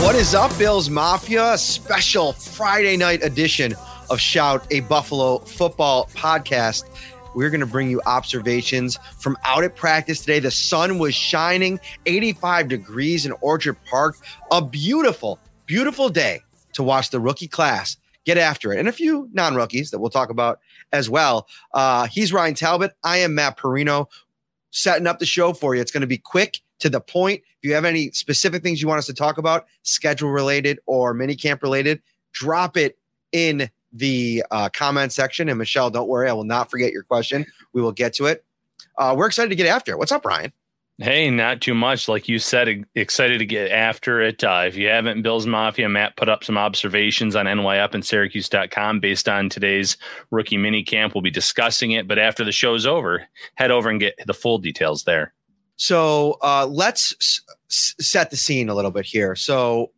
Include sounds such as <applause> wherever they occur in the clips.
What is up, Bills Mafia? Special Friday night edition of Shout, a Buffalo football podcast. We're going to bring you observations from out at practice today. The sun was shining, 85 degrees in Orchard Park. A beautiful, beautiful day to watch the rookie class get after it. And a few non rookies that we'll talk about as well. Uh, he's Ryan Talbot. I am Matt Parrino setting up the show for you. It's going to be quick to the point. If you have any specific things you want us to talk about, schedule related or mini camp related, drop it in the uh, comment section. And Michelle, don't worry, I will not forget your question. We will get to it. Uh, we're excited to get after it. What's up, Ryan? Hey, not too much. Like you said, excited to get after it. Uh, if you haven't, Bills Mafia, Matt put up some observations on NYUp and Syracuse.com based on today's rookie mini camp. We'll be discussing it, but after the show's over, head over and get the full details there. So uh, let's s- set the scene a little bit here. So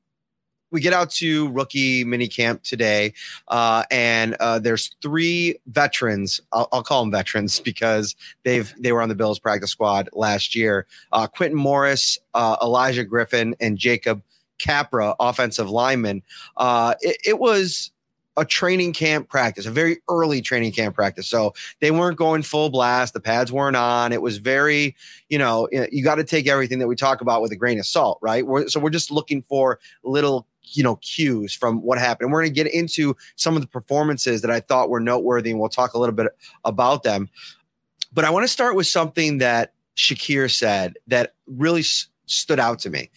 we get out to rookie mini camp today, uh, and uh, there's three veterans. I'll, I'll, call them veterans <laughs> because they've they were on the Bills practice squad last year. Uh, Quintin Morris, uh, Olaijah Griffin, and Jacob Capra, offensive lineman. Uh, it, it was a training camp practice, a very early training camp practice. So they weren't going full blast. The pads weren't on. It was very, you know, you got to take everything that we talk about with a grain of salt, right? We're, so we're just looking for little, you know, cues from what happened. And we're going to get into some of the performances that I thought were noteworthy, and we'll talk a little bit about them. But I want to start with something that Shakir said that really s- stood out to me.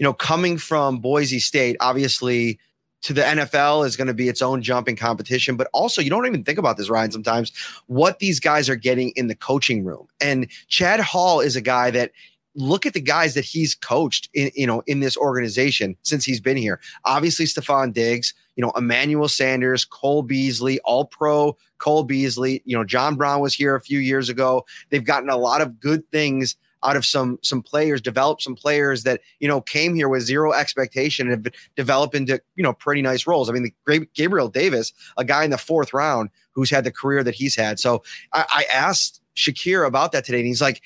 You know, coming from Boise State, obviously to the NFL is going to be its own jumping competition. But also, you don't even think about this, Ryan, sometimes what these guys are getting in the coaching room. And Chad Hall is a guy that look at the guys that he's coached in, you know, in this organization since he's been here. Obviously, Stefon Diggs, you know, Emmanuel Sanders, Cole Beasley, all pro Cole Beasley. You know, John Brown was here a few years ago. They've gotten a lot of good things out of some some players, develop some players that you know came here with zero expectation and have developed into you know pretty nice roles. I mean, the Gabriel Davis, a guy in the fourth round who's had the career that he's had. So I, I asked Shakir about that today, and he's like,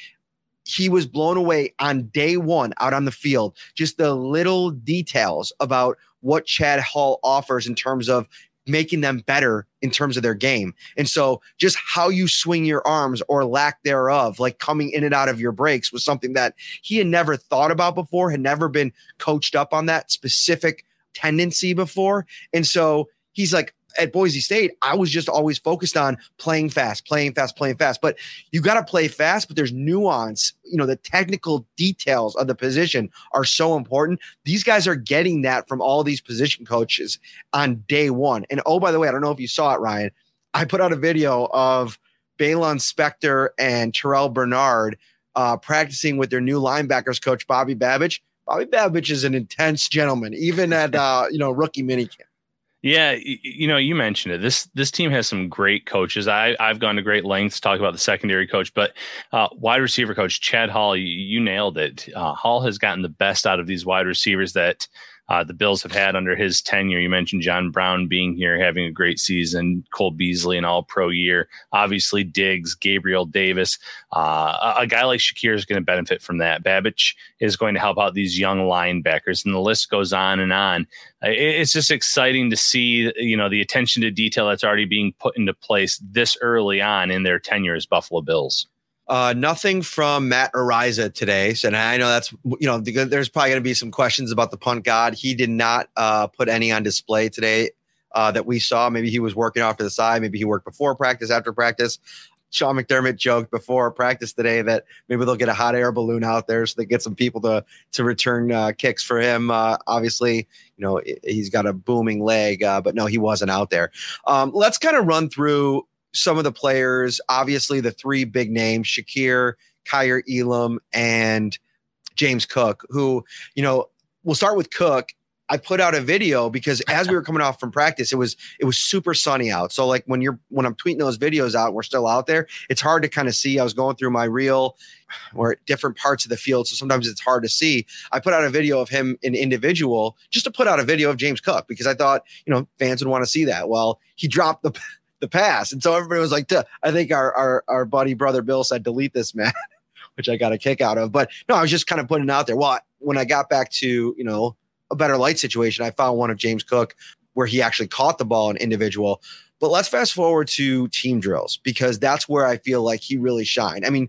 he was blown away on day one out on the field. Just the little details about what Chad Hall offers in terms of making them better in terms of their game. And so just how you swing your arms or lack thereof, like coming in and out of your breaks was something that he had never thought about before, had never been coached up on that specific tendency before. And so he's like, at Boise State, I was just always focused on playing fast, playing fast, playing fast. But you got to play fast, but there's nuance. You know, the technical details of the position are so important. These guys are getting that from all these position coaches on day one. And oh, by the way, I don't know if you saw it, Ryan. I put out a video of Baylen Spector and Terrel Bernard uh, practicing with their new linebackers coach, Bobby Babich. Bobby Babich is an intense gentleman, even at <laughs> uh, you know rookie minicamp. Yeah, you know, you mentioned it. This this team has some great coaches. I I've gone to great lengths to talk about the secondary coach, but uh, wide receiver coach Chad Hall, you, you nailed it. Uh, Hall has gotten the best out of these wide receivers that uh, the Bills have had under his tenure. You mentioned John Brown being here, having a great season, Cole Beasley, an all pro year. Obviously, Diggs, Gabriel Davis. Uh, a, guy like Shakir is going to benefit from that. Babich is going to help out these young linebackers, and the list goes on and on. It, it's just exciting to see, you know, the attention to detail that's already being put into place this early on in their tenure as Buffalo Bills. Uh, nothing from Matt Araiza today. So I know that's you know there's probably going to be some questions about the punt god. He did not uh, put any on display today uh, that we saw. Maybe he was working off to the side. Maybe he worked before practice, after practice. Sean McDermott joked before practice today that maybe they'll get a hot air balloon out there so they get some people to to return uh, kicks for him. Uh, obviously, you know he's got a booming leg, uh, but no, he wasn't out there. Um, let's kind of run through some of the players. Obviously, the three big names: Shakir, Kaiir Elam, and James Cook. Who you know, we'll start with Cook. I put out a video because as we were coming off from practice, it was it was super sunny out. So like when you're when I'm tweeting those videos out, we're still out there. It's hard to kind of see. I was going through my reel or different parts of the field, so sometimes it's hard to see. I put out a video of him in individual just to put out a video of James Cook because I thought you know fans would want to see that. Well, he dropped the the pass. And so everybody was like, I think our, our, our buddy brother Bill said, delete this man, <laughs> which I got a kick out of. But no, I was just kind of putting it out there. Well, when I got back to, you know, a better light situation, I found one of James Cook where he actually caught the ball in individual. But let's fast forward to team drills because that's where I feel like he really shined. I mean,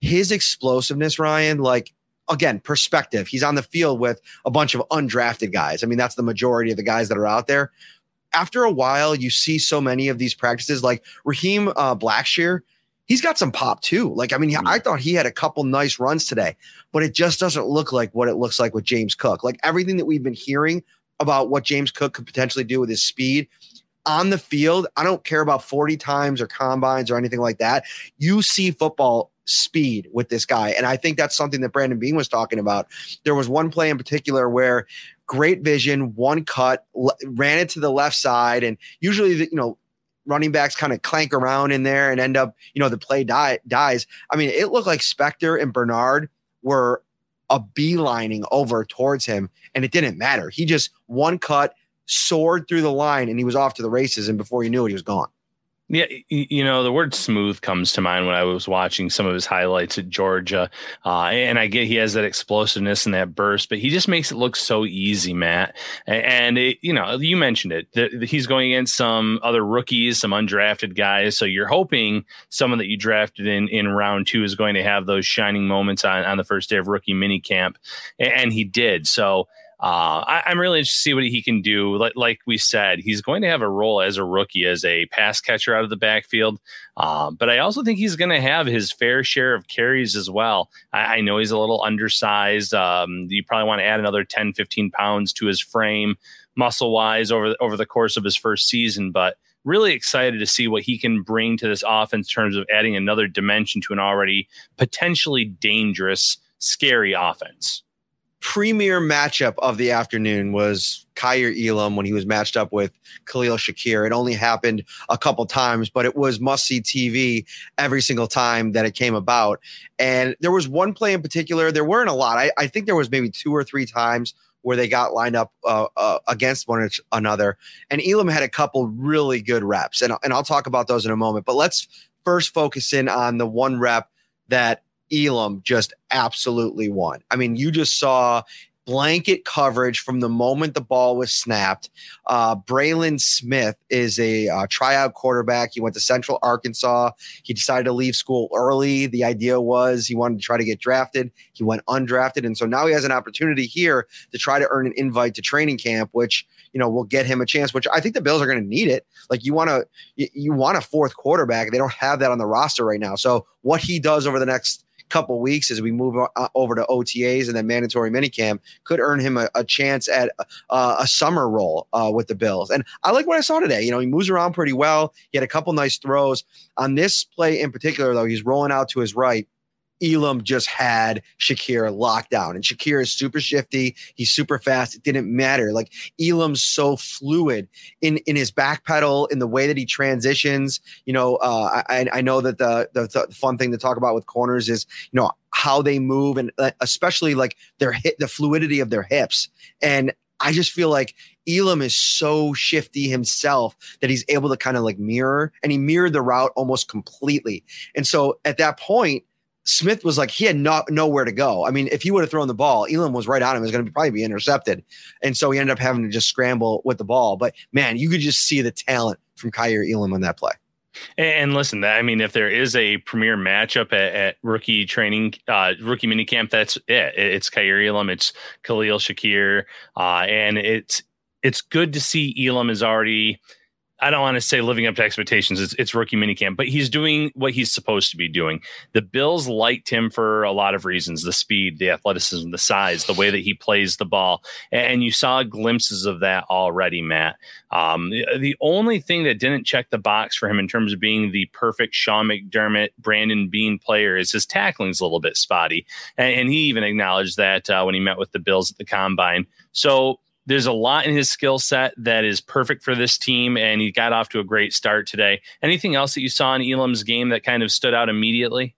his explosiveness, Ryan, like again, perspective. He's on the field with a bunch of undrafted guys. I mean, that's the majority of the guys that are out there after a while, you see so many of these practices, like Raheem uh, Blackshear. He's got some pop too. Like, I mean, mm-hmm. I thought he had a couple nice runs today, but it just doesn't look like what it looks like with James Cook. Like everything that we've been hearing about what James Cook could potentially do with his speed on the field, I don't care about 40 times or combines or anything like that. You see football speed with this guy. And I think that's something that Brandon Beane was talking about. There was one play in particular where great vision, one cut, ran it to the left side, and usually the, you know running backs kind of clank around in there and end up you know the play die, dies. I mean, it looked like Spector and Bernard were a beelining over towards him, and it didn't matter. He just one cut, soared through the line, and he was off to the races. And before you knew it, he was gone. Yeah, you know, the word smooth comes to mind when I was watching some of his highlights at Georgia. Uh, and I get he has that explosiveness and that burst, but he just makes it look so easy, Matt. And, it, you know, you mentioned it. The, he's going against some other rookies, some undrafted guys. So you're hoping someone that you drafted in, in round two is going to have those shining moments on, on the first day of rookie mini camp. And he did. So, uh, I, am really interested to see what he can do. Like, like, we said, he's going to have a role as a rookie, as a pass catcher out of the backfield. Uh, but I also think he's going to have his fair share of carries as well. I, I know he's a little undersized. Um, you probably want to add another 10, 15 pounds to his frame, muscle wise, over, over the course of his first season. But really excited to see what he can bring to this offense in terms of adding another dimension to an already potentially dangerous, scary offense premier matchup of the afternoon was Kaiir Elam when he was matched up with Khalil Shakir. It only happened a couple times, but it was must see TV every single time that it came about. And there was one play in particular, there weren't a lot. I, I think there was maybe two or three times where they got lined up uh, uh, against one another. And Elam had a couple really good reps. And, and I'll talk about those in a moment. But let's first focus in on the one rep that Elam just absolutely won. I mean, you just saw blanket coverage from the moment the ball was snapped. Uh, Breylin Smith is a uh, tryout quarterback. He went to Central Arkansas. He decided to leave school early. The idea was he wanted to try to get drafted. He went undrafted. And so now he has an opportunity here to try to earn an invite to training camp, which, you know, will get him a chance, which I think the Bills are going to need it. Like you want to, you want a fourth quarterback. They don't have that on the roster right now. So what he does over the next couple weeks as we move uh, over to OTAs and then mandatory minicamp could earn him a, a chance at uh, a summer role uh, with the Bills. And I like what I saw today. You know, he moves around pretty well. He had a couple nice throws on this play in particular, though. He's rolling out to his right Elam just had Shakir locked down. And Shakir is super shifty. He's super fast. It didn't matter. Like Elam's so fluid in, in his back pedal, in the way that he transitions. You know, uh, I, I know that the, the, the fun thing to talk about with corners is, you know, how they move and uh, especially like their hit, the fluidity of their hips. And I just feel like Elam is so shifty himself that he's able to kind of like mirror and he mirrored the route almost completely. And so at that point, Smith was like he had not nowhere to go. I mean, if he would have thrown the ball, Elam was right on him. It was going to probably be intercepted, and so he ended up having to just scramble with the ball. But man, you could just see the talent from Kaiir Elam on that play. And listen, I mean, if there is a premier matchup at, at rookie training, uh, rookie minicamp, that's it. It's Kaiir Elam, it's Khalil Shakir, uh, and it's it's good to see Elam is already I don't want to say living up to expectations. It's, it's rookie minicamp, but he's doing what he's supposed to be doing. The Bills liked him for a lot of reasons: the speed, the athleticism, the size, the way that he plays the ball, and you saw glimpses of that already, Matt. Um, the, only thing that didn't check the box for him in terms of being the perfect Sean McDermott, Brandon Beane player is his tackling's a little bit spotty, and, and he even acknowledged that uh, when he met with the Bills at the combine. So there's a lot in his skill set that is perfect for this team, and he got off to a great start today. Anything else that you saw in Elam's game that kind of stood out immediately?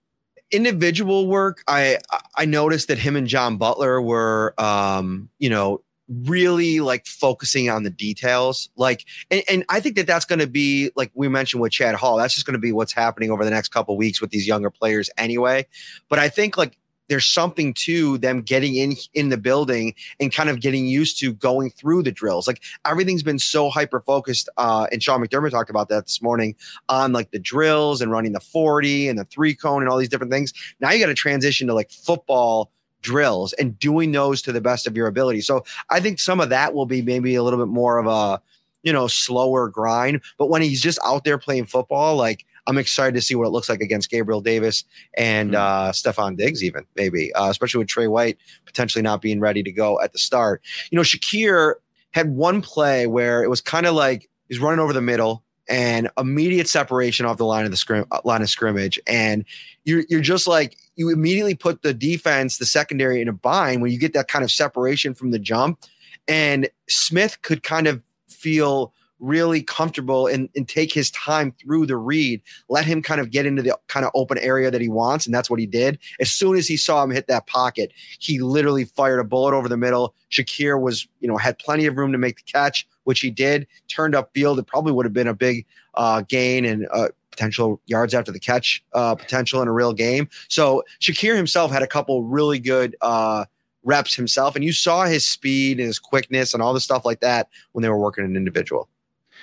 Individual work, I I noticed that him and John Butler were, um, you know, really like focusing on the details. Like, and, and I think that that's going to be like we mentioned with Chad Hall. That's just going to be what's happening over the next couple weeks with these younger players anyway. But I think like there's something to them getting in in the building and kind of getting used to going through the drills. Like everything's been so hyper focused. Uh, and Sean McDermott talked about that this morning on like the drills and running the 40 and the three cone and all these different things. Now you got to transition to like football drills and doing those to the best of your ability. So I think some of that will be maybe a little bit more of a you know slower grind. But when he's just out there playing football, like I'm excited to see what it looks like against Gabriel Davis and mm-hmm. uh, Stefon Diggs, even maybe, uh, especially with Tre White potentially not being ready to go at the start. You know, Shakir had one play where it was kind of like he's running over the middle and immediate separation off the line of the scrim- uh, line of scrimmage, and you're you're just like you immediately put the defense, the secondary, in a bind when you get that kind of separation from the jump, and Smith could kind of feel really comfortable and, and take his time through the read, let him kind of get into the kind of open area that he wants. And that's what he did. As soon as he saw him hit that pocket, he literally fired a bullet over the middle. Shakir was, you know, had plenty of room to make the catch, which he did, turned up field. It probably would have been a big uh, gain and uh, potential yards after the catch uh, potential in a real game. So Shakir himself had a couple really good uh, reps himself, and you saw his speed and his quickness and all the stuff like that when they were working an individual.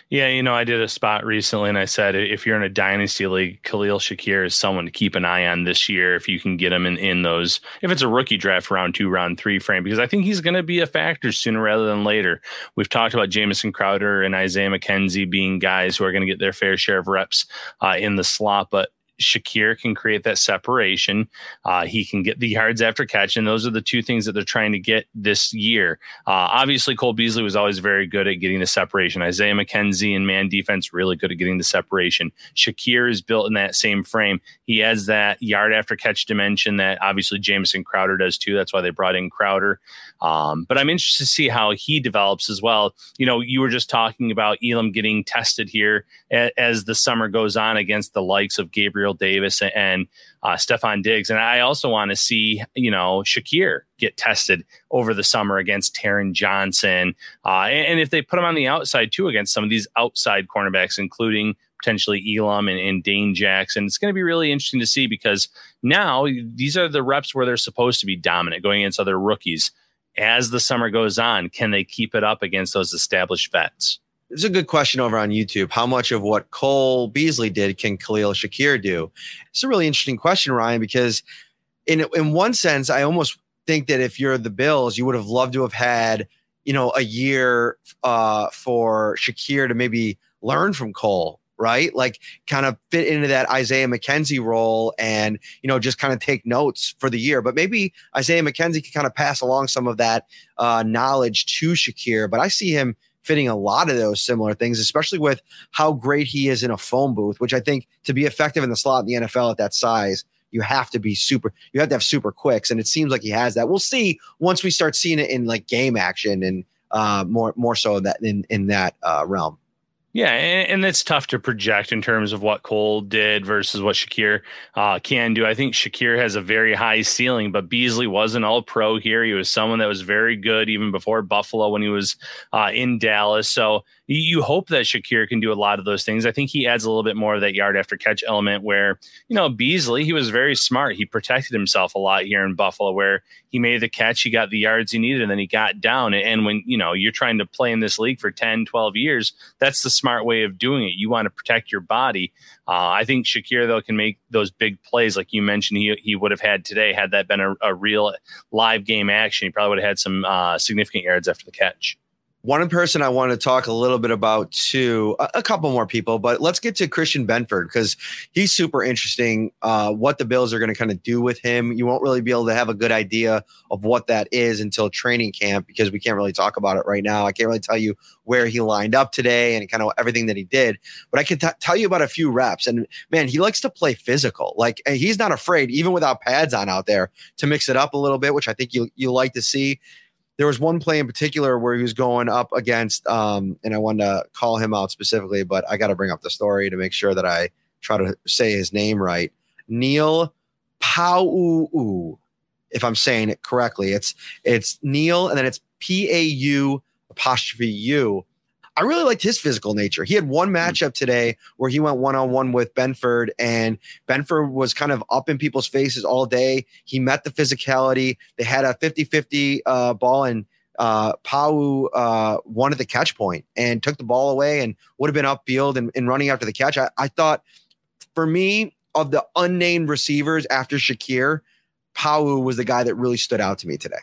Yeah, you know, I did a spot recently and I said if you're in a dynasty league, Khalil Shakir is someone to keep an eye on this year if you can get him in, in those, if it's a rookie draft round two, round three frame, because I think he's going to be a factor sooner rather than later. We've talked about Jamison Crowder and Isaiah McKenzie being guys who are going to get their fair share of reps uh, in the slot, but Shakir can create that separation. Uh, he can get the yards after catch, and those are the two things that they're trying to get this year. Uh, obviously, Cole Beasley was always very good at getting the separation. Isaiah McKenzie and man defense really good at getting the separation. Shakir is built in that same frame. He has that yard after catch dimension that obviously Jamison Crowder does too. That's why they brought in Crowder. Um, but I'm interested to see how he develops as well. You know, you were just talking about Elam getting tested here as the summer goes on against the likes of Gabriel Davis and uh, Stefon Diggs. And I also want to see, you know, Shakir get tested over the summer against Taron Johnson. Uh, and, and, if they put him on the outside too against some of these outside cornerbacks, including potentially Elam and, and Dane Jackson, it's going to be really interesting to see because now these are the reps where they're supposed to be dominant going against other rookies as the summer goes on, can they keep it up against those established vets? There's a good question over on YouTube. How much of what Cole Beasley did can Khalil Shakir do? It's a really interesting question, Ryan, because in in one sense, I almost think that if you're the Bills, you would have loved to have had, you know, a year uh, for Shakir to maybe learn from Cole right? Like kind of fit into that Isaiah McKenzie role and, you know, just kind of take notes for the year. But maybe Isaiah McKenzie can kind of pass along some of that uh, knowledge to Shakir. But I see him fitting a lot of those similar things, especially with how great he is in a phone booth, which I think to be effective in the slot in the NFL at that size, you have to be super, you have to have super quicks. And it seems like he has that. We'll see once we start seeing it in like game action and uh, more, more so that in, in that uh, realm. Yeah, and, it's tough to project in terms of what Cole did versus what Shakir uh, can do. I think Shakir has a very high ceiling, but Beasley was an all pro here. He was someone that was very good even before Buffalo when he was uh, in Dallas. So you hope that Shakir can do a lot of those things. I think he adds a little bit more of that yard after catch element where, you know, Beasley, he was very smart. He protected himself a lot here in Buffalo where he made the catch, he got the yards he needed, and then he got down. And when, you know, you're trying to play in this league for 10, 12 years, that's the smart way of doing it. You want to protect your body. Uh, I think Shakir though can make those big plays like you mentioned. He he would have had today had that been a, a real live game action. He probably would have had some uh, significant yards after the catch. One person I want to talk a little bit about too, a, couple more people, but let's get to Christian Benford because he's super interesting. Uh, what the Bills are going to kind of do with him, you won't really be able to have a good idea of what that is until training camp because we can't really talk about it right now. I can't really tell you where he lined up today and kind of everything that he did, but I can t- tell you about a few reps. And man, he likes to play physical. Like he's not afraid, even without pads on out there, to mix it up a little bit, which I think you you like to see there was one play in particular where he was going up against, um, and I wanted to call him out specifically, but I got to bring up the story to make sure that I try to say his name right. Neil Pau'u, if I'm saying it correctly. It's it's Neil, and then it's P A U apostrophe U. I really liked his physical nature. He had one matchup today where he went one on one with Benford, and Benford was kind of up in people's faces all day. He met the physicality. They had a 50 50 uh, ball, and uh, Pau uh, wanted the catch point and took the ball away and would have been upfield and, and running after the catch. I, I thought for me, of the unnamed receivers after Shakir, Pau was the guy that really stood out to me today.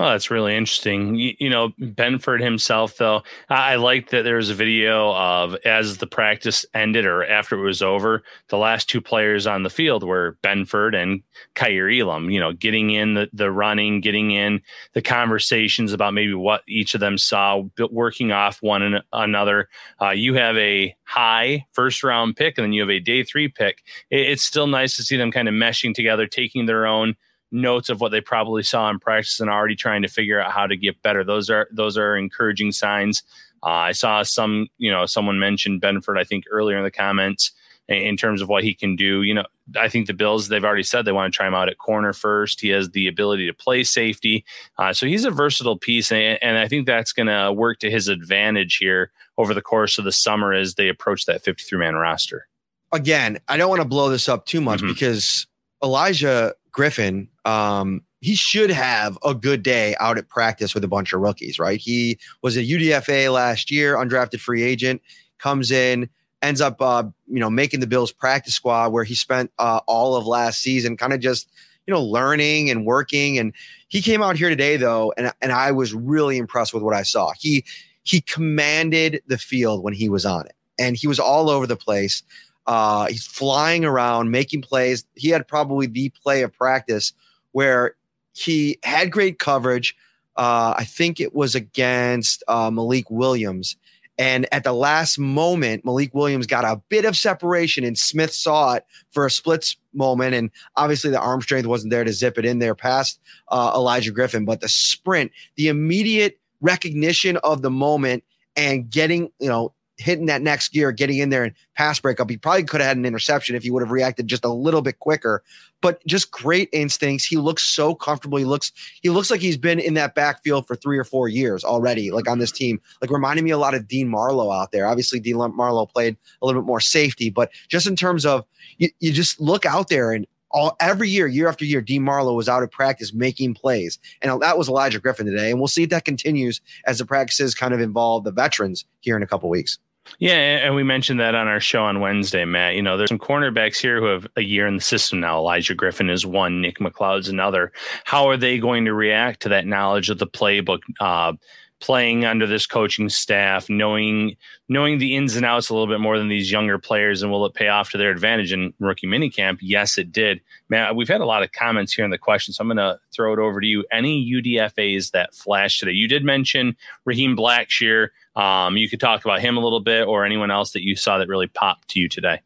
Oh, that's really interesting. You, you, know, Benford himself, though, I, I like that there was a video of as the practice ended or after it was over, the last two players on the field were Benford and Kaiir Elam, you know, getting in the, the running, getting in the conversations about maybe what each of them saw, working off one another. Uh, you have a high first round pick and then you have a day three pick. It, it's still nice to see them kind of meshing together, taking their own notes of what they probably saw in practice and already trying to figure out how to get better. Those are those are encouraging signs. Uh, I saw some, you know, someone mentioned Benford, I think earlier in the comments in terms of what he can do. You know, I think the Bills, they've already said they want to try him out at corner first. He has the ability to play safety. Uh, so he's a versatile piece. And, and I think that's going to work to his advantage here over the course of the summer as they approach that 53 man roster. Again, I don't want to blow this up too much mm-hmm. because Olaijah Griffin, um, he should have a good day out at practice with a bunch of rookies, right? He was a UDFA last year, undrafted free agent, comes in, ends up, uh, you know, making the Bills practice squad where he spent uh, all of last season, kind of just, you know, learning and working. And he came out here today though, and and I was really impressed with what I saw. He he commanded the field when he was on it, and he was all over the place. Uh, he's flying around, making plays. He had probably the play of practice where he had great coverage. Uh, I think it was against uh, Malik Williams. And at the last moment, Malik Williams got a bit of separation, and Smith saw it for a split moment. And obviously, the arm strength wasn't there to zip it in there past uh, Olaijah Griffin. But the sprint, the immediate recognition of the moment, and getting, you know, hitting that next gear, getting in there and pass breakup. He probably could have had an interception if he would have reacted just a little bit quicker. But just great instincts. He looks so comfortable. He looks he looks like he's been in that backfield for three or four years already, like on this team. Like reminding me a lot of Dean Marlowe out there. Obviously, Dean Marlowe played a little bit more safety, but just in terms of you, you just look out there and all every year, year after year, Dean Marlowe was out of practice making plays. And that was Olaijah Griffin today. And we'll see if that continues as the practices kind of involve the veterans here in a couple weeks. Yeah, and we mentioned that on our show on Wednesday, Matt. You know, there's some cornerbacks here who have a year in the system now. Olaijah Griffin is one, Nick McCloud's another. How are they going to react to that knowledge of the playbook? Uh, playing under this coaching staff, knowing knowing the ins and outs a little bit more than these younger players, and will it pay off to their advantage in rookie minicamp? Yes, it did. Man, we've had a lot of comments here in the question, so I'm going to throw it over to you. Any UDFA's that flashed today? You did mention Raheem Blackshear. Um, you could talk about him a little bit, or anyone else that you saw that really popped to you today.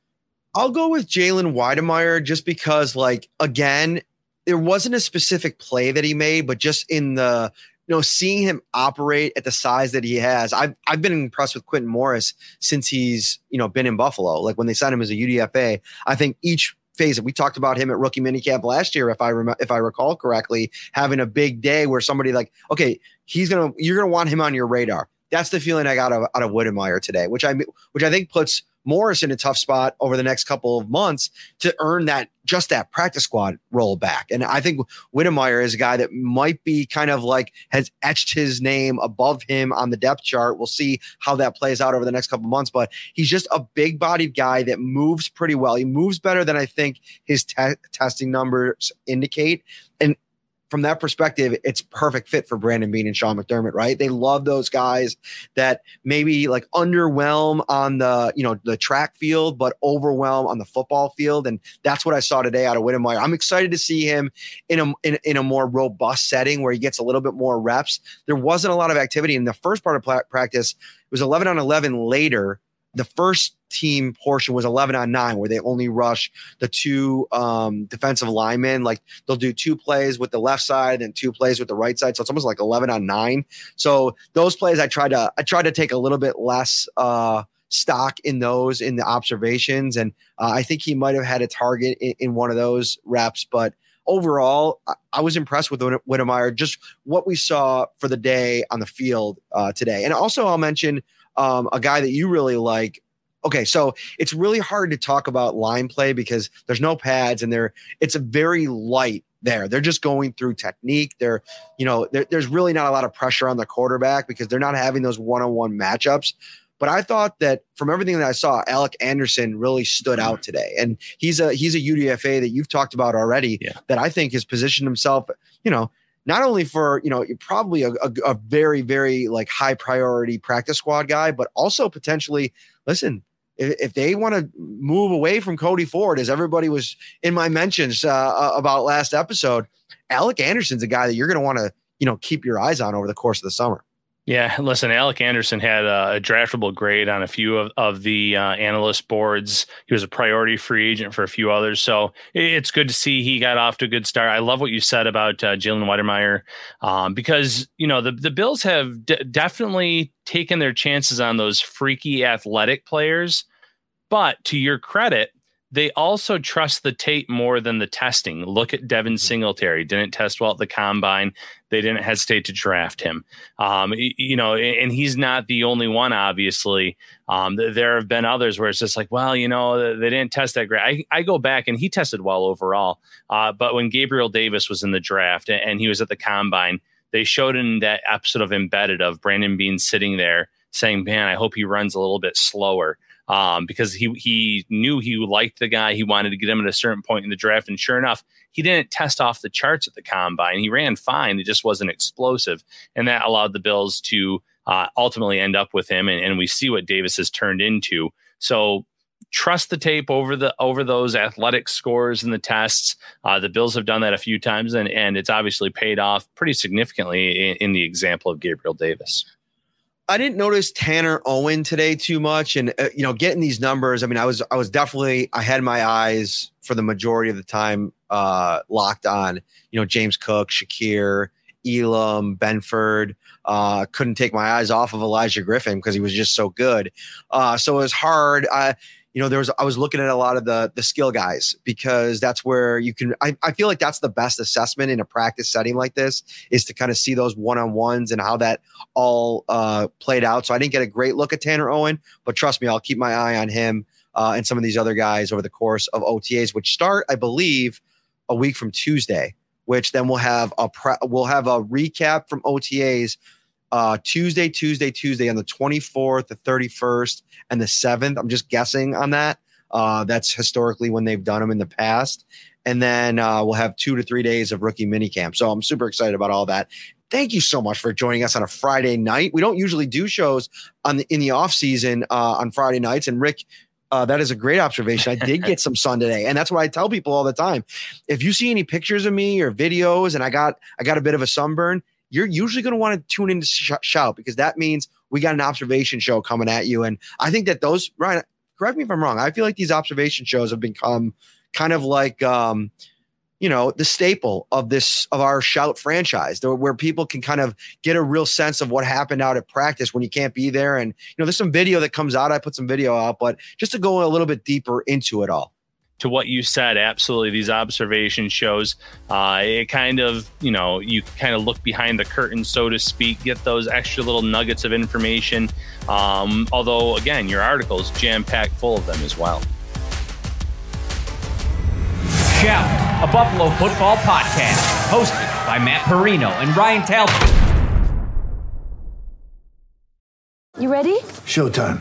I'll go with Jalen Wydermyer just because, like, again, there wasn't a specific play that he made, but just in the you know, seeing him operate at the size that he has, I've I've been impressed with Quintin Morris since he's you know been in Buffalo. Like when they signed him as a UDFA, I think each phase we talked about him at rookie minicamp last year, if I rem- if I recall correctly, having a big day where somebody like, okay, he's gonna you're gonna want him on your radar. That's the feeling I got out of, out of Wydermyer today, which I which I think puts Morris in a tough spot over the next couple of months to earn that just that practice squad roll back. And I think Wydermyer is a guy that might be kind of like has etched his name above him on the depth chart. We'll see how that plays out over the next couple of months, but he's just a big bodied guy that moves pretty well. He moves better than I think his te- testing numbers indicate. And from that perspective, it's perfect fit for Brandon Beane and Sean McDermott, right? They love those guys that maybe like underwhelm on the, you know, the track field, but overwhelm on the football field. And that's what I saw today out of Wydermyer. I'm excited to see him in a in, in a more robust setting where he gets a little bit more reps. There wasn't a lot of activity in the first part of practice. It was 11 on 11 later the first team portion was 11 on 9 where they only rush the two um, defensive linemen. Like they'll do two plays with the left side and two plays with the right side. So it's almost like 11 on 9 so those plays i tried to i tried to take a little bit less uh, stock in those in the observations. And uh, i think he might have had a target in, in one of those reps. But overall, I was impressed with Wydermyer, just what we saw for the day on the field uh, today. And also, I'll mention um, a guy that you really like. Okay, so it's really hard to talk about line play because there's no pads and there it's a very light there. They're just going through technique. They're, you know, there's really not a lot of pressure on the quarterback because they're not having those one-on-one matchups. But I thought that from everything that I saw, Alec Anderson really stood out today, and he's a he's a UDFA that you've talked about already. Yeah. That I think has positioned himself, you know, not only for you know probably a, a, a, very very like high priority practice squad guy but also potentially listen if, if they want to move away from cody ford as everybody was in my mentions uh, uh about last episode alec anderson's a guy that you're going to want to you know keep your eyes on over the course of the summer yeah, listen, Alec Anderson had a, draftable grade on a few of, of the uh, analyst boards. He was a priority free agent for a few others. So it's good to see he got off to a good start. I love what you said about uh, Jalen Wydermyer um, because, you know, the, the Bills have d- definitely taken their chances on those freaky athletic players. But to your credit, they also trust the tape more than the testing. Look at Devin Singletary. Didn't test well at the combine. They didn't hesitate to draft him. Um, you know, and he's not the only one, obviously. Um, there have been others where it's just like, well, you know, they didn't test that great. I, I go back and he tested well overall. Uh, but when Gabriel Davis was in the draft and he was at the combine, they showed in that episode of Embedded of Brandon Beane sitting there saying, man, I hope he runs a little bit slower um, because he he knew he liked the guy. He wanted to get him at a certain point in the draft, and sure enough, he didn't test off the charts at the combine. He ran fine. It just wasn't explosive, and that allowed the Bills to uh, ultimately end up with him. And, and we see what Davis has turned into. So trust the tape over the over those athletic scores and the tests. Uh, the Bills have done that a few times, and and it's obviously paid off pretty significantly in, in the example of Gabriel Davis. I didn't notice Tanner Owen today too much, and uh, you know, getting these numbers. I mean, I was I was definitely I had my eyes for the majority of the time uh, locked on. You know, James Cook, Shakir, Elam, Benford. Uh, couldn't take my eyes off of Olaijah Griffin because he was just so good. Uh, so it was hard. I, you know, there was I was looking at a lot of the the skill guys because that's where you can. I, I feel like that's the best assessment in a practice setting like this is to kind of see those one on ones and how that all uh, played out. So I didn't get a great look at Tanner Owen, but trust me, I'll keep my eye on him uh, and some of these other guys over the course of OTAs, which start, I believe, a week from Tuesday. Which then we'll have a pre- we'll have a recap from OTAs uh, Tuesday, Tuesday, Tuesday on the 24th, the 31st, and the 7th. I'm just guessing on that. Uh, that's historically when they've done them in the past. And then uh, we'll have two to three days of rookie minicamp. So I'm super excited about all that. Thank you so much for joining us on a Friday night. We don't usually do shows on the in the off season uh, on Friday nights. And Rick, uh, that is a great observation. I did get some sun today, and that's what I tell people all the time. If you see any pictures of me or videos, and I got I got a bit of a sunburn, you're usually going to want to tune in to sh- shout because that means we got an observation show coming at you. And I think that those, Ryan, correct me if I'm wrong. I feel like these observation shows have become kind of like, um, you know, the staple of this of our shout franchise, where people can kind of get a real sense of what happened out at practice when you can't be there. And you know, there's some video that comes out. I put some video out, but just to go a little bit deeper into it all. To what you said, absolutely, these observation shows, uh, it kind of, you know, you kind of look behind the curtain, so to speak, get those extra little nuggets of information. Um, although, again, your article is jam packed full of them as well. Shout, a Buffalo football podcast, hosted by Matt Parrino and Ryan Talbot. You ready? Showtime.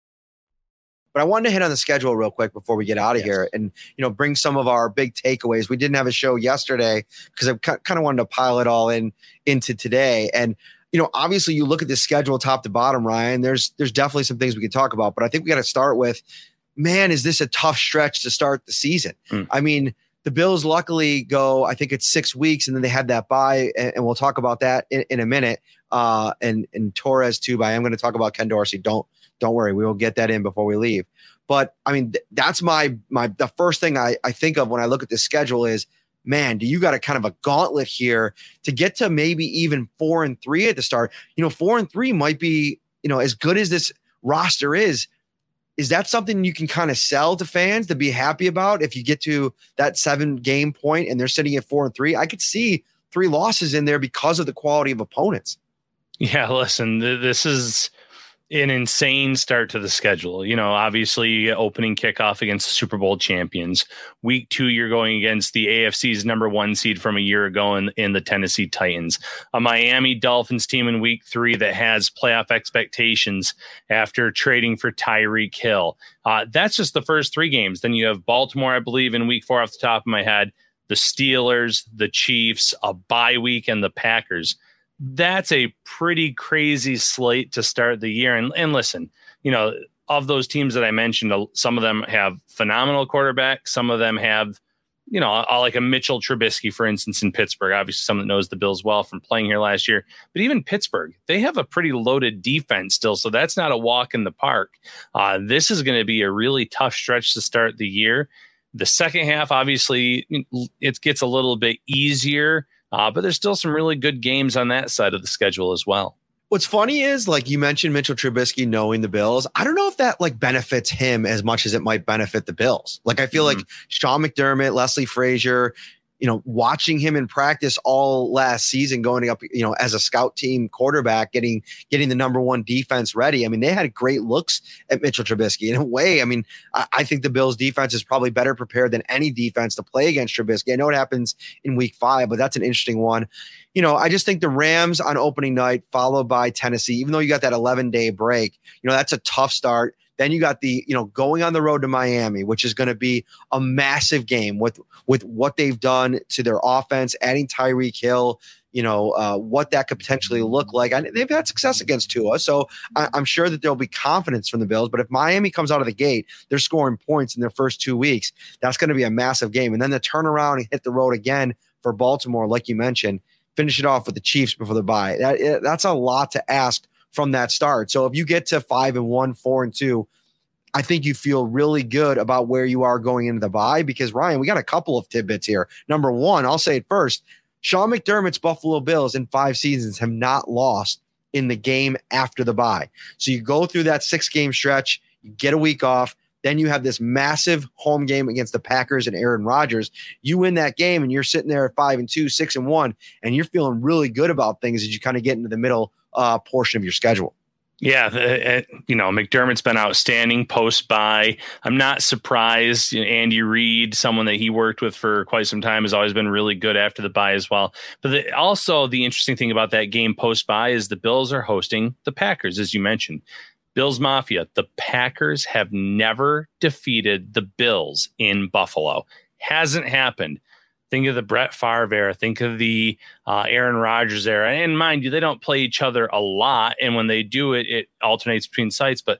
But I wanted to hit on the schedule real quick before we get out of here, and you know, bring some of our big takeaways. We didn't have a show yesterday because I kind of wanted to pile it all in into today. And you know, obviously, you look at the schedule top to bottom, Ryan. There's there's definitely some things we could talk about, but I think we got to start with, man, is this a tough stretch to start the season? Mm. I mean, the Bills luckily go, I think it's six weeks, and then they had that bye, and, and we'll talk about that in, in a minute. Uh, and and Torres too. But I am going to talk about Ken Dorsey. Don't don't worry, we will get that in before we leave. But I mean, th- that's my my the first thing I, I think of when I look at this schedule is, man, do you got a kind of a gauntlet here to get to maybe even four and three at the start? You know, four and three might be, you know, as good as this roster is. Is that something you can kind of sell to fans to be happy about if you get to that seven game point and they're sitting at four and three? I could see three losses in there because of the quality of opponents. Yeah, listen, th- this is an insane start to the schedule. You know, obviously, you get opening kickoff against the Super Bowl champions. Week two, you're going against the AFC's number one seed from a year ago in, in the Tennessee Titans. A Miami Dolphins team in week three that has playoff expectations after trading for Tyreek Hill. Uh, that's just the first three games. Then you have Baltimore, I believe, in week four off the top of my head, the Steelers, the Chiefs, a bye week, and the Packers that's a pretty crazy slate to start the year. And, and listen, you know, of those teams that I mentioned, some of them have phenomenal quarterbacks. Some of them have, you know, like a Mitchell Trubisky, for instance, in Pittsburgh. Obviously, someone that knows the Bills well from playing here last year. But even Pittsburgh, they have a pretty loaded defense still. So that's not a walk in the park. Uh, this is going to be a really tough stretch to start the year. The second half, obviously, it gets a little bit easier. Uh, but there's still some really good games on that side of the schedule as well. What's funny is like you mentioned Mitchell Trubisky knowing the Bills. I don't know if that like benefits him as much as it might benefit the Bills. Like I feel mm-hmm. like Sean McDermott, Leslie Frazier, you know, watching him in practice all last season, going up, you know, as a scout team quarterback, getting getting the number one defense ready. I mean, they had great looks at Mitchell Trubisky. In a way, I mean, I, I think the Bills' defense is probably better prepared than any defense to play against Trubisky. I know it happens in Week Five, but that's an interesting one. You know, I just think the Rams on opening night, followed by Tennessee, even though you got that 11 day break, you know, that's a tough start. Then you got the, you know, going on the road to Miami, which is going to be a massive game with with what they've done to their offense, adding Tyreek Hill, you know, uh, what that could potentially look like. They've had success against Tua, so I, am sure that there'll be confidence from the Bills. But if Miami comes out of the gate, they're scoring points in their first two weeks. That's going to be a massive game. And then the turnaround and hit the road again for Baltimore, like you mentioned, finish it off with the Chiefs before the bye. That that's a lot to ask from that start. So if you get to five and one, four and two, I think you feel really good about where you are going into the bye because Ryan, we got a couple of tidbits here. Number one, I'll say it first. Sean McDermott's Buffalo Bills in five seasons have not lost in the game after the bye. So you go through that six game stretch, you get a week off, then you have this massive home game against the Packers and Aaron Rodgers. You win that game and you're sitting there at five and two, six and one, and you're feeling really good about things as you kind of get into the middle uh, portion of your schedule. Yeah, uh, you know McDermott's been outstanding post bye. I'm not surprised. Andy Reid, someone that he worked with for quite some time, has always been really good after the bye as well. But the, also the interesting thing about that game post bye is the Bills are hosting the Packers, as you mentioned. Bills Mafia. The Packers have never defeated the Bills in Buffalo. Hasn't happened. Think of the Brett Favre era. Think of the uh, Aaron Rodgers era. And mind you, they don't play each other a lot. And when they do it, it alternates between sites. But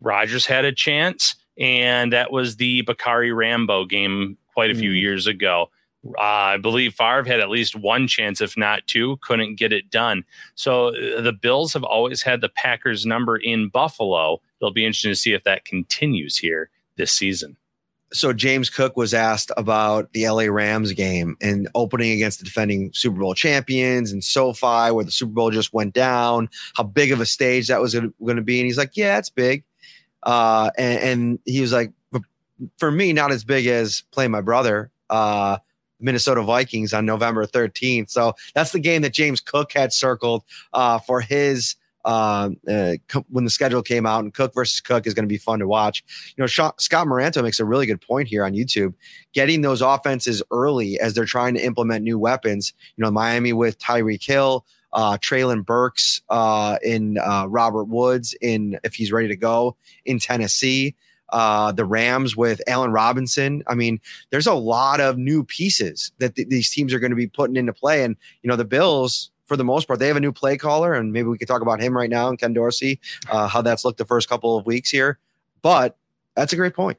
Rodgers had a chance, and that was the Bacarri Rambo game quite a few Mm. years ago. Uh, I believe Favre had at least one chance, if not two, couldn't get it done. So uh, the Bills have always had the Packers number in Buffalo. It'll be interesting to see if that continues here this season. So James Cook was asked about the LA Rams game and opening against the defending Super Bowl champions and SoFi, where the Super Bowl just went down, how big of a stage that was going to be. And he's like, Yeah, it's big. Uh, and, and he was like, For me, not as big as playing my brother, uh, Minnesota Vikings on November 13th. So that's the game that James Cook had circled uh, for his. Uh, uh, when the schedule came out and Cook versus Cook is going to be fun to watch you know, Scott Moranto makes a really good point here on YouTube. Getting those offenses early as they're trying to implement new weapons. You know, Miami with Tyreek Hill, uh, Treylon Burks uh, in uh, Robert Woods in if he's ready to go in Tennessee. Uh, the Rams with Allen Robinson. I mean, there's a lot of new pieces that th- these teams are going to be putting into play. And you know, the Bills, for the most part, they have a new play caller, and maybe we could talk about him right now and Ken Dorsey, uh, how that's looked the first couple of weeks here. But that's a great point.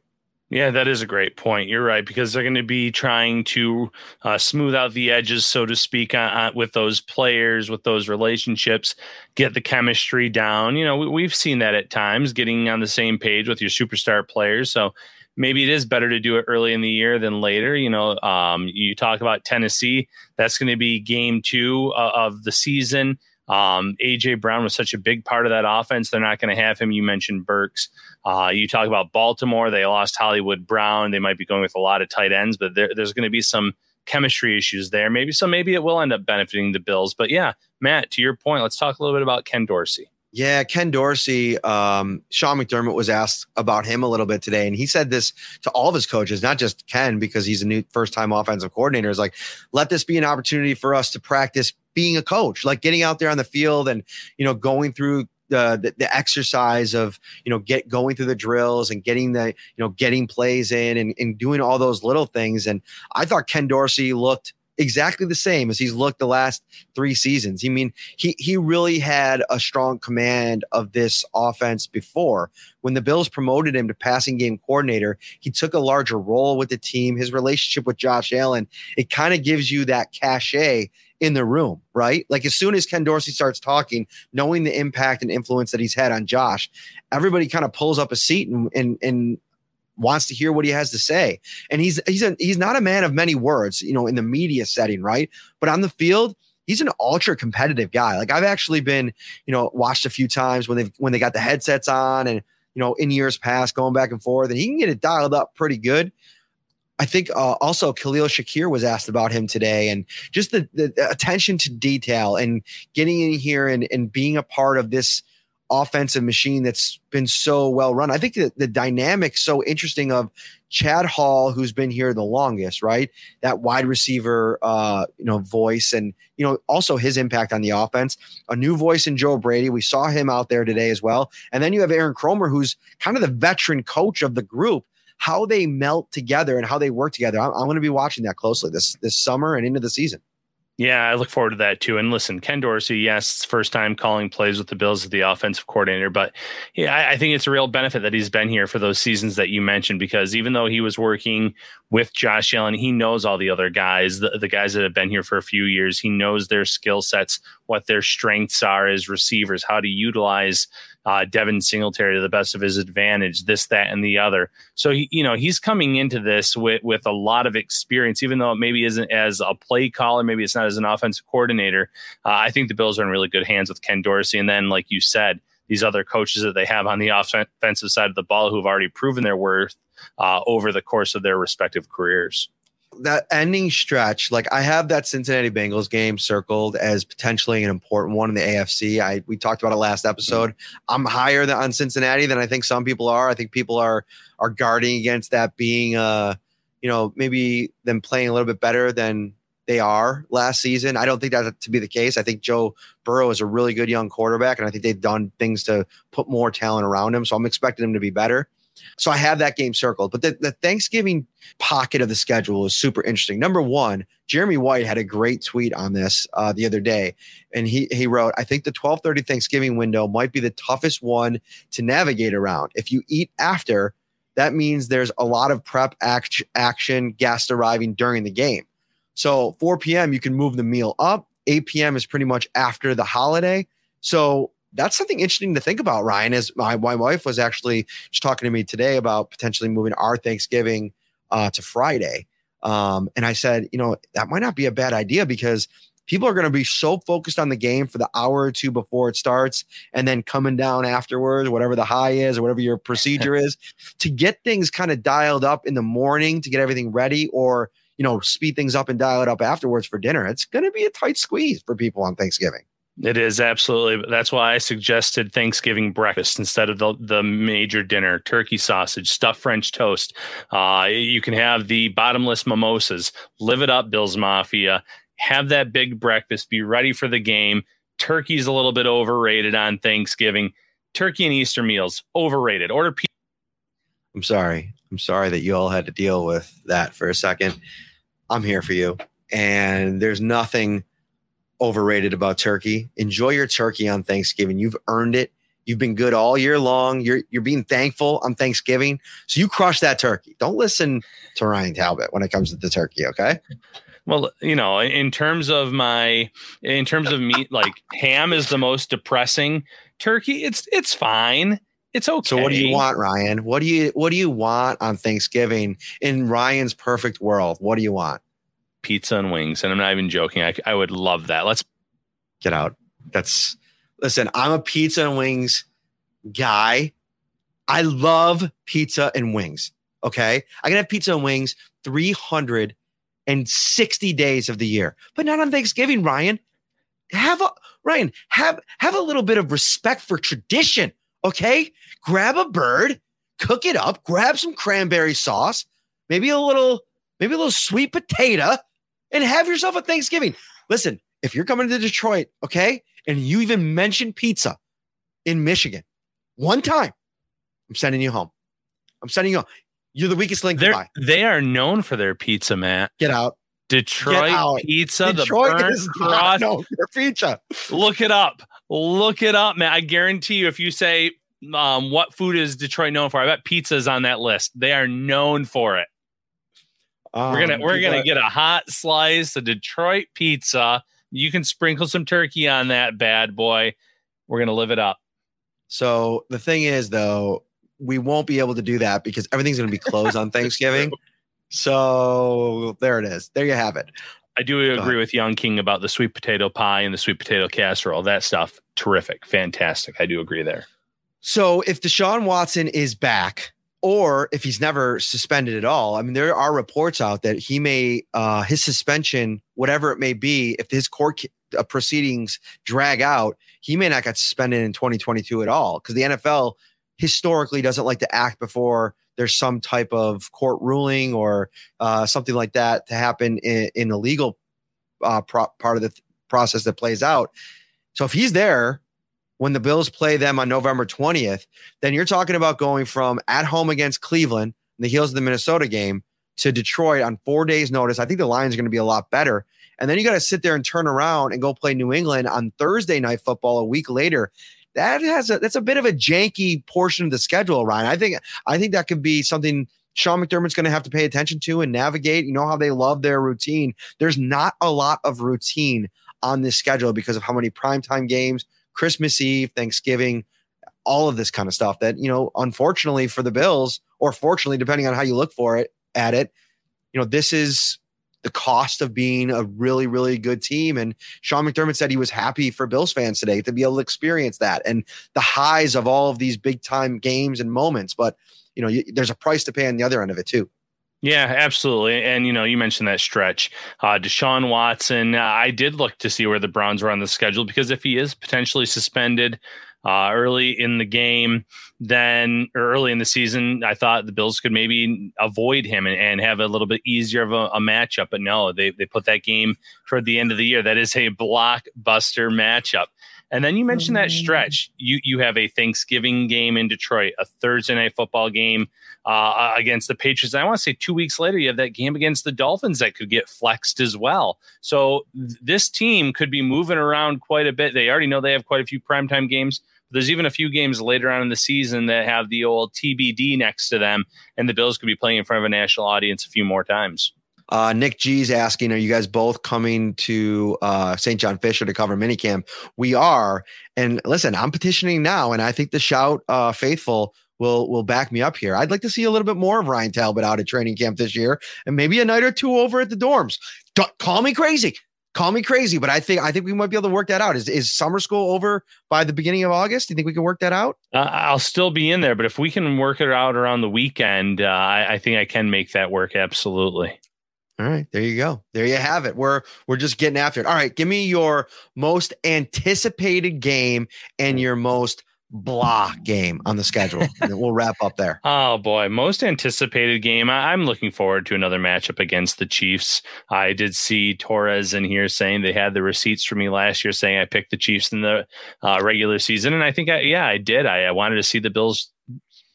Yeah, that is a great point. You're right because they're going to be trying to uh, smooth out the edges, so to speak, on, on, with those players, with those relationships, get the chemistry down. You know, we, we've seen that at times, getting on the same page with your superstar players. So maybe it is better to do it early in the year than later. You know, um, you talk about Tennessee. That's going to be game two uh, of the season. Um, AJ Brown was such a big part of that offense. They're not going to have him. You mentioned Burks. Uh, you talk about Baltimore. They lost Hollywood Brown. They might be going with a lot of tight ends, but there, there's going to be some chemistry issues there. Maybe so. Maybe it will end up benefiting the Bills. But yeah, Matt, to your point, let's talk a little bit about Ken Dorsey. Yeah, Ken Dorsey, um, Sean McDermott was asked about him a little bit today, and he said this to all of his coaches, not just Ken, because he's a new first time offensive coordinator. Is like, let this be an opportunity for us to practice being a coach, like getting out there on the field and you know going through the, the, the exercise of you know get going through the drills and getting the you know getting plays in and, and doing all those little things. And I thought Ken Dorsey looked exactly the same as he's looked the last three seasons. I mean, he he really had a strong command of this offense before. When the Bills promoted him to passing game coordinator, he took a larger role with the team. His relationship with Josh Allen, it kind of gives you that cachet in the room, right? Like as soon as Ken Dorsey starts talking, knowing the impact and influence that he's had on Josh, everybody kind of pulls up a seat and and and wants to hear what he has to say. And he's he's a, he's not a man of many words, you know, in the media setting, right? But on the field, he's an ultra competitive guy. Like I've actually been, you know, watched a few times when they when they got the headsets on and you know in years past going back and forth, and he can get it dialed up pretty good. I think uh, also Khalil Shakir was asked about him today, and just the, the, attention to detail and getting in here and, and being a part of this offensive machine that's been so well run. I think the, the dynamic so interesting of Chad Hall, who's been here the longest, right? That wide receiver, uh, you know, voice, and you know, also his impact on the offense. A new voice in Joe Brady. We saw him out there today as well. And then you have Aaron Kromer, who's kind of the veteran coach of the group. How they melt together and how they work together. I'm, I'm going to be watching that closely this this summer and into the season. Yeah, I look forward to that too. And listen, Ken Dorsey, yes, first time calling plays with the Bills as the offensive coordinator, but yeah, I, I, think it's a real benefit that he's been here for those seasons that you mentioned because even though he was working with Josh Allen, he knows all the other guys, the, the guys that have been here for a few years. He knows their skill sets, what their strengths are as receivers, how to utilize uh, Devin Singletary to the best of his advantage, this, that, and the other. So he, you know, he's coming into this with with a lot of experience, even though it maybe isn't as a play caller, maybe it's not as an offensive coordinator. Uh, I think the Bills are in really good hands with Ken Dorsey, and then, like you said, these other coaches that they have on the offensive side of the ball who've already proven their worth uh, over the course of their respective careers that ending stretch, like I have that Cincinnati Bengals game circled as potentially an important one in the AFC. I we talked about it last episode. Mm-hmm. I'm higher than, on Cincinnati than I think some people are. I think people are are guarding against that being uh you know maybe them playing a little bit better than they are last season. I don't think that to be the case. I think Joe Burrow is a really good young quarterback, and I think they've done things to put more talent around him. So I'm expecting him to be better. So I have that game circled. But the, the Thanksgiving pocket of the schedule is super interesting. Number one, Jeremy White had a great tweet on this uh, the other day, and he he wrote, "I think the 12:30 Thanksgiving window might be the toughest one to navigate around. If you eat after." that means there's a lot of prep act- action, guests arriving during the game. So 4 p.m., you can move the meal up. 8 p.m. is pretty much after the holiday. So that's something interesting to think about, Ryan. As my, my wife was actually just talking to me today about potentially moving our Thanksgiving uh, to Friday. Um, and I said, you know, that might not be a bad idea because people are going to be so focused on the game for the hour or two before it starts and then coming down afterwards, whatever the high is or whatever your <laughs> procedure is, to get things kind of dialed up in the morning to get everything ready or, you know, speed things up and dial it up afterwards for dinner. It's going to be a tight squeeze for people on Thanksgiving. It is absolutely. That's why I suggested Thanksgiving breakfast instead of the, the major dinner: turkey sausage, stuffed French toast. Uh, you can have the bottomless mimosas. Live it up, Bills Mafia. Have that big breakfast. Be ready for the game. Turkey's a little bit overrated on Thanksgiving. Turkey and Easter meals overrated. Order. I'm sorry. I'm sorry that you all had to deal with that for a second. I'm here for you, and there's nothing overrated about turkey. Enjoy your turkey on Thanksgiving. You've earned it. You've been good all year long. You're you're being thankful on Thanksgiving. So you crush that turkey. Don't listen to Ryan Talbot when it comes to the turkey, okay? Well, you know, in terms of my in terms of meat, like ham is the most depressing. Turkey, it's it's fine. It's okay. So what do you want, Ryan? What do you what do you want on Thanksgiving in Ryan's perfect world? What do you want? Pizza and wings. And I'm not even joking. I, I would love that. Let's get out. That's listen, I'm a pizza and wings guy. I love pizza and wings. Okay. I can have pizza and wings 360 days of the year, but not on Thanksgiving, Ryan. Have a Ryan, have have a little bit of respect for tradition. Okay. Grab a bird, cook it up, grab some cranberry sauce, maybe a little, maybe a little sweet potato, and have yourself a Thanksgiving. Listen, if you're coming to Detroit, okay, and you even mention pizza in Michigan one time, I'm sending you home. I'm sending you home. You're the weakest link. They're, they are known for their pizza, Matt. Get out. Detroit Get out. pizza, Detroit the is crust. No, their pizza. Look it up. Look it up, man. I guarantee you, if you say um, what food is Detroit known for, I bet pizza is on that list. They are known for it. Um, we're gonna we're gonna got- get a hot slice of Detroit pizza. You can sprinkle some turkey on that bad boy. We're gonna live it up. So the thing is, though, we won't be able to do that because everything's going to be <laughs> closed on Thanksgiving. So there it is. There you have it. I do agree with Young King about the sweet potato pie and the sweet potato casserole. That stuff, terrific, fantastic. I do agree there. So if Deshaun Watson is back, or if he's never suspended at all, I mean, there are reports out that he may, uh, his suspension, whatever it may be, if his court uh, proceedings drag out, he may not get suspended in 2022 at all because the NFL historically doesn't like to act before there's some type of court ruling or uh, something like that to happen in, in the legal uh, pro- part of the th- process that plays out. So if he's there when the Bills play them on November 20th, then you're talking about going from at home against Cleveland, in the heels of the Minnesota game, to Detroit on four days' notice. I think the Lions are going to be a lot better. And then you got to sit there and turn around and go play New England on Thursday night football a week later. That has a that's a bit of a janky portion of the schedule, Ryan. I think I think that could be something Sean McDermott's going to have to pay attention to and navigate. You know how they love their routine. There's not a lot of routine on this schedule because of how many primetime games, Christmas Eve, Thanksgiving, all of this kind of stuff that, you know, unfortunately for the Bills, or fortunately, depending on how you look for it at it, you know, this is the cost of being a really, really good team. And Sean McDermott said he was happy for Bills fans today to be able to experience that and the highs of all of these big time games and moments. But, you know, you, there's a price to pay on the other end of it too. Yeah, absolutely. And you know, you mentioned that stretch. Uh, Deshaun Watson. I did look to see where the Browns were on the schedule because if he is potentially suspended uh, early in the game, then early in the season, I thought the Bills could maybe avoid him and, and have a little bit easier of a, a matchup. But no, they they put that game toward the end of the year. That is a blockbuster matchup. And then you mentioned that stretch. You you have a Thanksgiving game in Detroit, a Thursday night football game uh, against the Patriots. And I want to say two weeks later, you have that game against the Dolphins that could get flexed as well. So th- this team could be moving around quite a bit. They already know they have quite a few primetime games. There's even a few games later on in the season that have the old TBD next to them, and the Bills could be playing in front of a national audience a few more times. Uh, Nick G's asking, are you guys both coming to uh, St. John Fisher to cover minicamp? We are. And listen, I'm petitioning now, and I think the shout uh, faithful will will back me up here. I'd like to see a little bit more of Ryan Talbot out at training camp this year, and maybe a night or two over at the dorms. Don't, call me crazy, call me crazy, but I think I think we might be able to work that out. Is is summer school over by the beginning of August? Do you think we can work that out? Uh, I'll still be in there, but if we can work it out around the weekend, uh, I, I think I can make that work. Absolutely. All right, there you go. There you have it. We're we're just getting after it. All right, give me your most anticipated game and your most blah game on the schedule. we'll wrap up there. <laughs> Oh boy, most anticipated game. I, am looking forward to another matchup against the Chiefs. I did see Torres in here saying they had the receipts for me last year, saying I picked the Chiefs in the uh, regular season, and I think I yeah I did. I, I wanted to see the Bills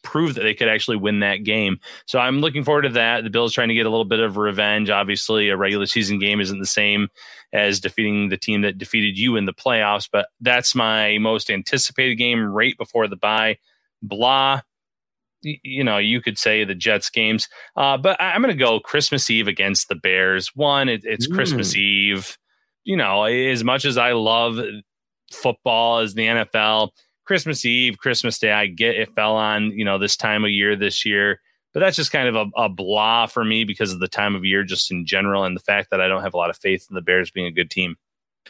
prove that they could actually win that game. So I'm looking forward to that. The Bills trying to get a little bit of revenge. Obviously, a regular season game isn't the same as defeating the team that defeated you in the playoffs, but that's my most anticipated game right before the bye. Blah. You know, you could say the Jets games, uh, but I'm going to go Christmas Eve against the Bears. One, it, it's mm. Christmas Eve. You know, as much as I love football as the NFL, Christmas Eve, Christmas Day, I get it fell on, you know, this time of year this year. But that's just kind of a, a blah for me because of the time of year, just in general, and the fact that I don't have a lot of faith in the Bears being a good team.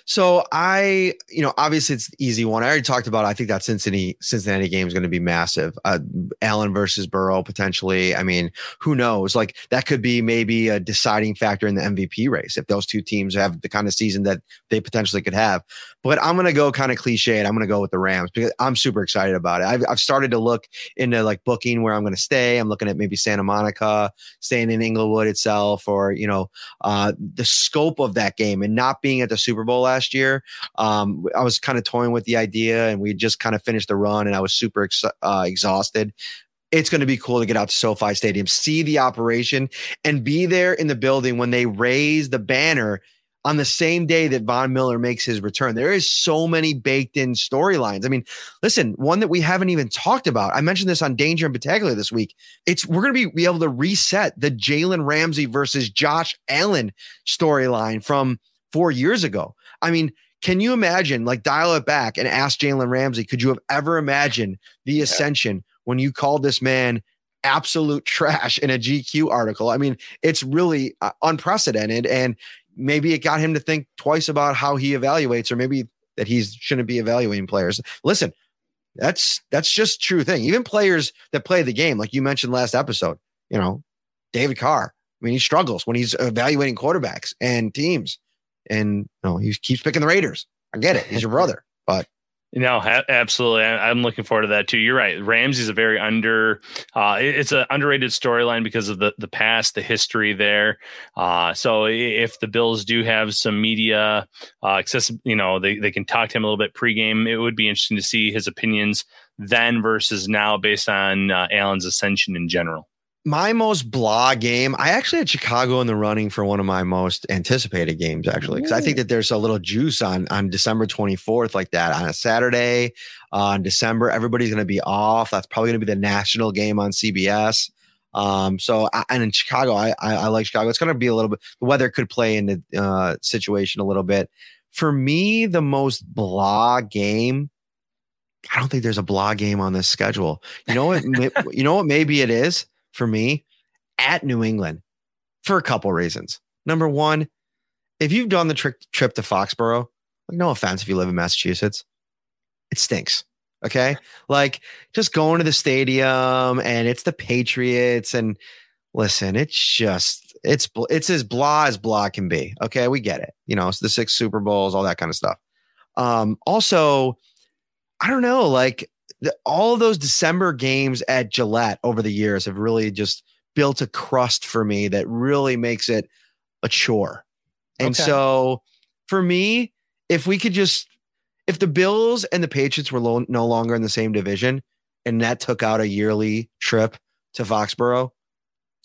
So I, you know, obviously it's the easy one. I already talked about. I think that Cincinnati Cincinnati game is going to be massive. Uh, Allen versus Burrow potentially. I mean, who knows? Like that could be maybe a deciding factor in the MVP race if those two teams have the kind of season that they potentially could have. But I'm going to go kind of cliche and I'm going to go with the Rams because I'm super excited about it. I've, I've started to look into like booking where I'm going to stay. I'm looking at maybe Santa Monica, staying in Inglewood itself, or you know, uh, the scope of that game and not being at the Super Bowl last year. Um, I was kind of toying with the idea, and we just kind of finished the run, and I was super ex- uh, exhausted it's going to be cool to get out to SoFi Stadium, see the operation, and be there in the building when they raise the banner on the same day that Von Miller makes his return. There is so many baked in storylines. I mean, listen, one that we haven't even talked about. I mentioned this on Danger and Buscaglia this week. It's we're going to be, be able to reset the Jalen Ramsey versus Josh Allen storyline from four years ago. I mean, can you imagine, like, dial it back and ask Jalen Ramsey, could you have ever imagined the ascension when you called this man absolute trash in a GQ article? I mean, it's really uh, unprecedented. And maybe it got him to think twice about how he evaluates, or maybe that he shouldn't be evaluating players. Listen, that's that's just true thing. Even players that play the game, like you mentioned last episode, you know, David Carr. I mean, he struggles when he's evaluating quarterbacks and teams, and you know, he keeps picking the Raiders. I get it; he's your brother, but no, absolutely. I'm looking forward to that too. You're right. Ramsey's a very under. Uh, it's an underrated storyline because of the the past, the history there. Uh, so if the Bills do have some media uh, access, you know, they they can talk to him a little bit pregame. It would be interesting to see his opinions then versus now, based on uh, Allen's ascension in general my most blah game, I actually had Chicago in the running for one of my most anticipated games, actually, because I think that there's a little juice on on December 24th, like that on a Saturday uh, on December. Everybody's going to be off. That's probably going to be the national game on CBS. Um, so, I, and in Chicago, I, I, I like Chicago. It's going to be a little bit. The weather could play in the uh, situation a little bit. For me, the most blah game. I don't think there's a blah game on this schedule. You know what? <laughs> you know what? Maybe it is for me at New England for a couple reasons. Number one, if you've done the trip trip to Foxborough, like no offense if you live in Massachusetts, it stinks. Okay. Like just going to the stadium and it's the Patriots and listen, it's just it's it's as blah as blah can be. Okay, we get it. You know, it's the six Super Bowls, all that kind of stuff. Um, also, I don't know, like all of those December games at Gillette over the years have really just built a crust for me that really makes it a chore. And okay. so for me, if we could just, if the Bills and the Patriots were lo- no longer in the same division and that took out a yearly trip to Foxborough,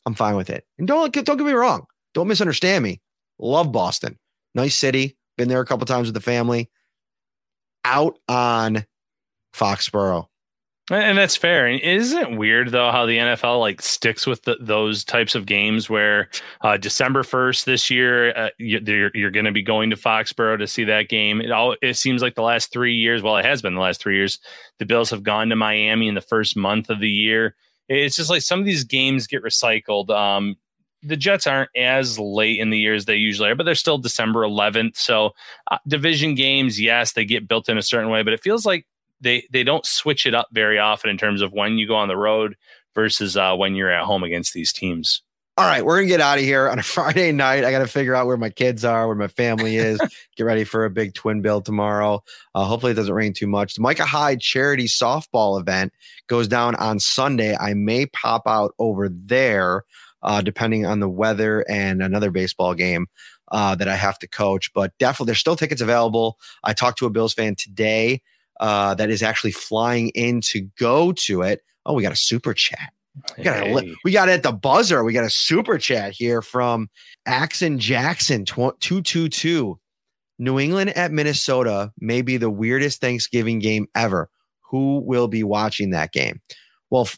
I'm fine with it. And don't, don't get me wrong. Don't misunderstand me. Love Boston. Nice city. Been there a couple times with the family. Out on Foxborough. And that's fair. And isn't weird though how the NFL like sticks with the, those types of games where uh, December first this year uh, you're, you're going to be going to Foxborough to see that game. It all it seems like the last three years. Well, it has been the last three years. The Bills have gone to Miami in the first month of the year. It's just like some of these games get recycled. Um, the Jets aren't as late in the year as they usually are, but they're still December 11th. So uh, division games, yes, they get built in a certain way, but it feels like they they don't switch it up very often in terms of when you go on the road versus uh, when you're at home against these teams. All right, we're gonna get out of here on a <laughs> Friday night. I got to figure out where my kids are, where my family is. <laughs> get ready for a big twin bill tomorrow. Uh, hopefully, it doesn't rain too much. The Micah Hyde charity softball event goes down on Sunday. I may pop out over there, uh, depending on the weather and another baseball game. Uh, that I have to coach, but definitely there's still tickets available. I talked to a Bills fan today uh, that is actually flying in to go to it. Oh, we got a super chat. We got, hey. a, we got it at the buzzer. We got a super chat here from Axon Jackson 222. New England at Minnesota may be the weirdest Thanksgiving game ever. Who will be watching that game? Well,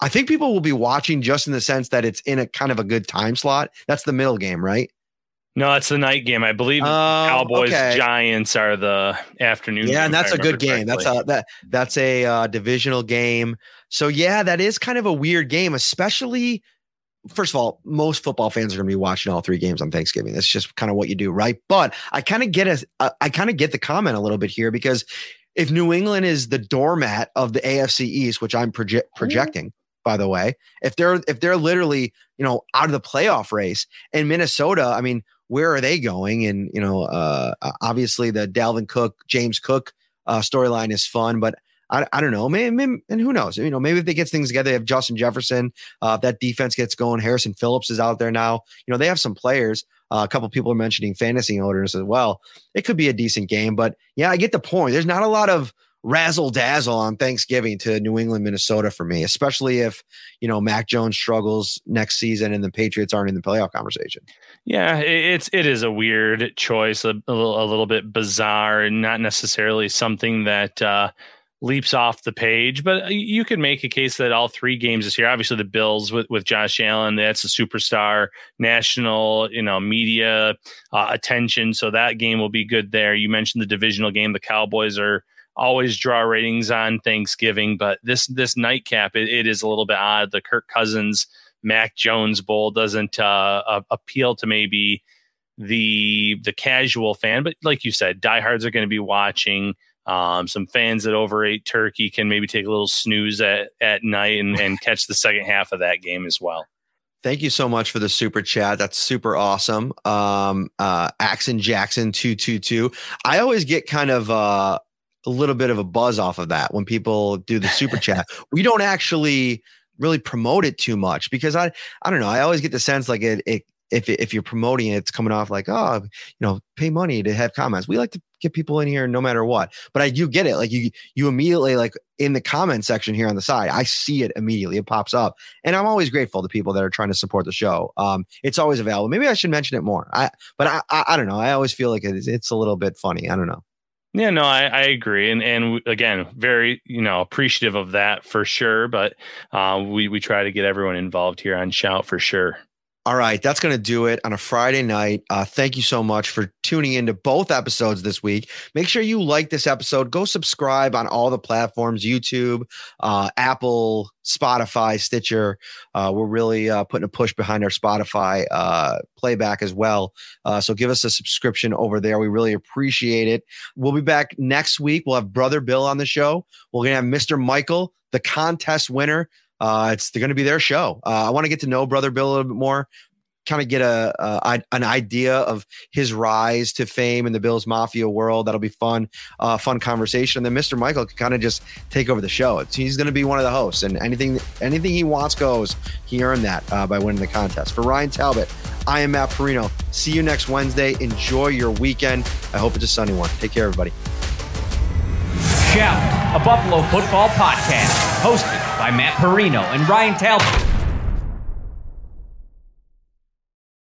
I think people will be watching just in the sense that it's in a kind of a good time slot. That's the middle game, right? No, it's the night game. I believe uh, Cowboys okay. Giants are the afternoon. Yeah, and that's a good game. Correctly. That's a that that's a uh, divisional game. So yeah, that is kind of a weird game, especially. First of all, most football fans are going to be watching all three games on Thanksgiving. That's just kind of what you do, right? But I kind of get a, I kind of get the comment a little bit here because if New England is the doormat of the AFC East, which I'm proje- projecting, by the way, if they're if they're literally you know out of the playoff race, and Minnesota, I mean, where are they going? And you know, uh, obviously the Dalvin Cook, James Cook uh, storyline is fun, but I, I don't know, maybe, and who knows? You know, maybe if they get things together, they have Justin Jefferson. Uh, if that defense gets going, Harrison Phillips is out there now. You know, they have some players. Uh, a couple people are mentioning fantasy owners as well. It could be a decent game, but yeah, I get the point. There's not a lot of razzle dazzle on Thanksgiving to New England, Minnesota for me, especially if, you know, Mac Jones struggles next season and the Patriots aren't in the playoff conversation. Yeah, it's it is a weird choice, a, a, little, a little bit bizarre, and not necessarily something that uh, leaps off the page. But you could make a case that all three games this year, obviously the Bills with, with Josh Allen, that's a superstar, national, you know, media uh, attention. So that game will be good there. You mentioned the divisional game. The Cowboys are always draw ratings on Thanksgiving, but this this nightcap it, it is a little bit odd. The Kirk Cousins Mac Jones Bowl doesn't uh, appeal to maybe the the casual fan, but like you said, diehards are going to be watching. Um, some fans that overate turkey can maybe take a little snooze at, at night and, and <laughs> catch the second half of that game as well. Thank you so much for the super chat. That's super awesome. Um, uh, Axon Jackson two two two. I always get kind of uh, a little bit of a buzz off of that when people do the super <laughs> chat. We don't actually really promote it too much because I I don't know. I always get the sense like it, it if if you're promoting it, it's coming off like oh you know pay money to have comments. We like to get people in here no matter what. But I do get it. Like you you immediately like in the comment section here on the side, I see it immediately. It pops up, and I'm always grateful to people that are trying to support the show. Um, it's always available. Maybe I should mention it more. I but I I, I don't know. I always feel like it's it's a little bit funny. I don't know. Yeah, no, I, I agree, and and again, very you know appreciative of that for sure. But uh, we we try to get everyone involved here on Shout for sure. All right, that's going to do it on a Friday night. Uh, thank you so much for tuning into both episodes this week. Make sure you like this episode. Go subscribe on all the platforms YouTube, uh, Apple, Spotify, Stitcher. Uh, we're really uh, putting a push behind our Spotify uh, playback as well. Uh, so give us a subscription over there. We really appreciate it. We'll be back next week. We'll have Brother Bill on the show. We're going to have Mr. Michael, the contest winner. Uh, it's going to be their show. Uh, I want to get to know Brother Bill a little bit more, kind of get a, an idea of his rise to fame in the Bills Mafia world. That'll be fun, uh, fun conversation. And then Mr. Michael can kind of just take over the show. It's, he's going to be one of the hosts, and anything anything he wants goes. He earned that uh, by winning the contest. For Ryan Talbot, I am Matt Parrino. See you next Wednesday. Enjoy your weekend. I hope it's a sunny one. Take care, everybody. Shout, a Buffalo football podcast, hosted by Matt Parrino and Ryan Talbot.